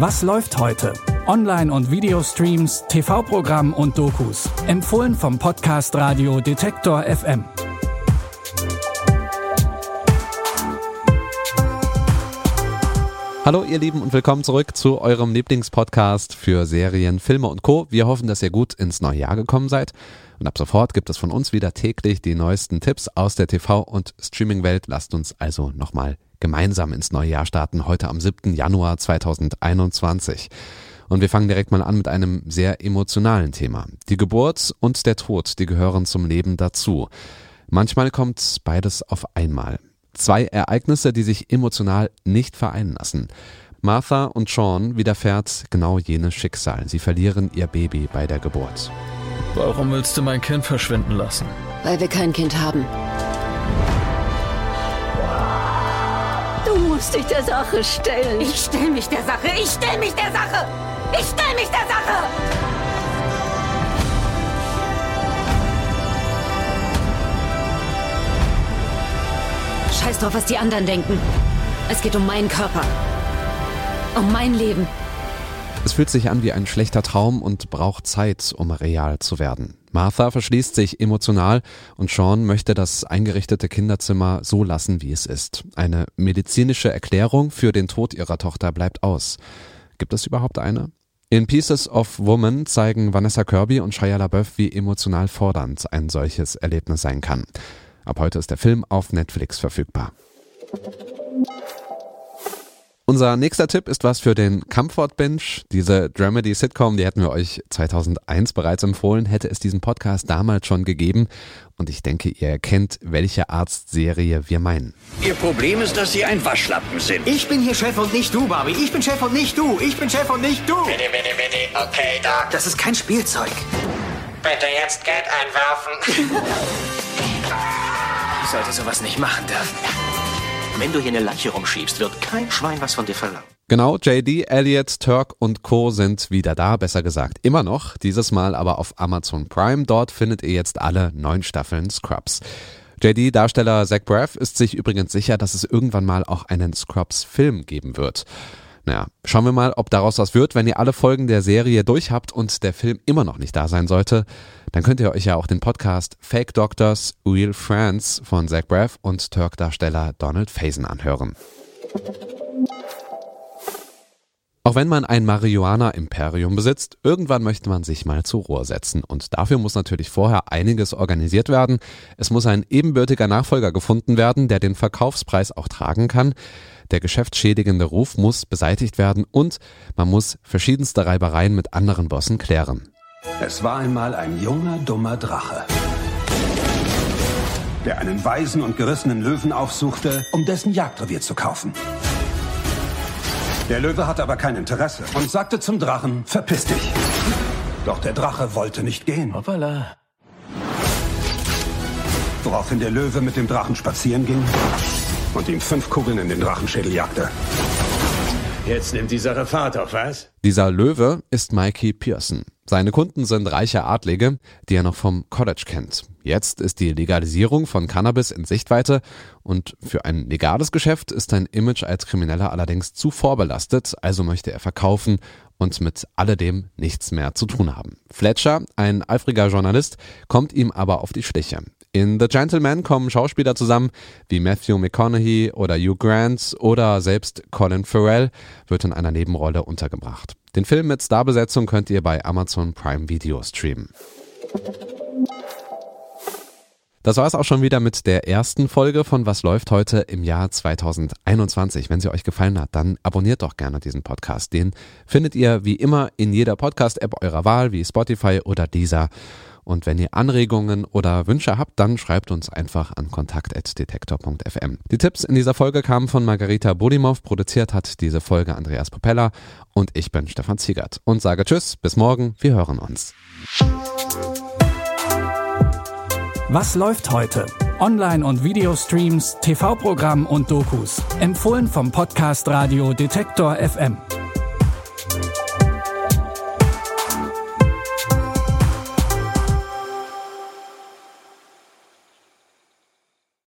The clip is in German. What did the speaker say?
Was läuft heute? Online- und Videostreams, TV-Programm und Dokus. Empfohlen vom Podcast Radio Detektor FM. Hallo ihr Lieben und willkommen zurück zu eurem Lieblingspodcast für Serien, Filme und Co. Wir hoffen, dass ihr gut ins neue Jahr gekommen seid. Und ab sofort gibt es von uns wieder täglich die neuesten Tipps aus der TV- und Streaming-Welt. Lasst uns also nochmal gemeinsam ins neue Jahr starten, heute am 7. Januar 2021. Und wir fangen direkt mal an mit einem sehr emotionalen Thema. Die Geburt und der Tod, die gehören zum Leben dazu. Manchmal kommt beides auf einmal. Zwei Ereignisse, die sich emotional nicht vereinen lassen. Martha und Sean widerfährt genau jenes Schicksal. Sie verlieren ihr Baby bei der Geburt. Warum willst du mein Kind verschwinden lassen? Weil wir kein Kind haben. Musst dich der Sache stellen. Ich stell mich der Sache. Ich stell mich der Sache. Ich stell mich der Sache. Scheiß drauf, was die anderen denken. Es geht um meinen Körper. Um mein Leben. Es fühlt sich an wie ein schlechter Traum und braucht Zeit, um real zu werden. Martha verschließt sich emotional und Sean möchte das eingerichtete Kinderzimmer so lassen, wie es ist. Eine medizinische Erklärung für den Tod ihrer Tochter bleibt aus. Gibt es überhaupt eine? In Pieces of Woman zeigen Vanessa Kirby und Shia LaBeouf, wie emotional fordernd ein solches Erlebnis sein kann. Ab heute ist der Film auf Netflix verfügbar. Unser nächster Tipp ist was für den Comfort Binge. Diese Dramedy-Sitcom, die hätten wir euch 2001 bereits empfohlen, hätte es diesen Podcast damals schon gegeben. Und ich denke, ihr erkennt, welche Arztserie wir meinen. Ihr Problem ist, dass Sie ein Waschlappen sind. Ich bin hier Chef und nicht du, Barbie. Ich bin Chef und nicht du. Ich bin Chef und nicht du. Bitte, bitte, bitte. Okay, Doc. Das ist kein Spielzeug. Bitte jetzt Geld einwerfen. Ich sollte sowas nicht machen dürfen. Wenn du hier eine Leiche rumschiebst, wird kein Schwein was von dir verlangen. Genau, JD, Elliot, Turk und Co. sind wieder da, besser gesagt immer noch, dieses Mal aber auf Amazon Prime. Dort findet ihr jetzt alle neun Staffeln Scrubs. JD-Darsteller Zach Braff ist sich übrigens sicher, dass es irgendwann mal auch einen Scrubs-Film geben wird. Naja, schauen wir mal, ob daraus was wird. Wenn ihr alle Folgen der Serie durch habt und der Film immer noch nicht da sein sollte, dann könnt ihr euch ja auch den Podcast Fake Doctors Real Friends von Zach Braff und Turk-Darsteller Donald Faison anhören. Auch wenn man ein Marihuana-Imperium besitzt, irgendwann möchte man sich mal zur Ruhe setzen. Und dafür muss natürlich vorher einiges organisiert werden. Es muss ein ebenbürtiger Nachfolger gefunden werden, der den Verkaufspreis auch tragen kann. Der geschäftsschädigende Ruf muss beseitigt werden und man muss verschiedenste Reibereien mit anderen Bossen klären. Es war einmal ein junger, dummer Drache, der einen weisen und gerissenen Löwen aufsuchte, um dessen Jagdrevier zu kaufen. Der Löwe hatte aber kein Interesse und sagte zum Drachen, verpiss dich. Doch der Drache wollte nicht gehen. Hoppala. Woraufhin der Löwe mit dem Drachen spazieren ging und ihm fünf Kugeln in den Drachenschädel jagte. Jetzt nimmt die Sache Fahrt auf, was? Dieser Löwe ist Mikey Pearson. Seine Kunden sind reiche Adlige, die er noch vom College kennt. Jetzt ist die Legalisierung von Cannabis in Sichtweite und für ein legales Geschäft ist sein Image als Krimineller allerdings zu vorbelastet, also möchte er verkaufen und mit alledem nichts mehr zu tun haben. Fletcher, ein eifriger Journalist, kommt ihm aber auf die Schliche. In The Gentleman kommen Schauspieler zusammen wie Matthew McConaughey oder Hugh Grant oder selbst Colin Farrell wird in einer Nebenrolle untergebracht. Den Film mit Starbesetzung könnt ihr bei Amazon Prime Video streamen. Das war es auch schon wieder mit der ersten Folge von Was läuft heute im Jahr 2021. Wenn sie euch gefallen hat, dann abonniert doch gerne diesen Podcast. Den findet ihr wie immer in jeder Podcast-App eurer Wahl, wie Spotify oder Deezer. Und wenn ihr Anregungen oder Wünsche habt, dann schreibt uns einfach an kontakt.detektor.fm. Die Tipps in dieser Folge kamen von Margarita Bodimov, produziert hat diese Folge Andreas Popella und ich bin Stefan Ziegert und sage Tschüss, bis morgen, wir hören uns. Was läuft heute? Online- und Videostreams, TV-Programm und Dokus. Empfohlen vom Podcast Radio Detektor FM.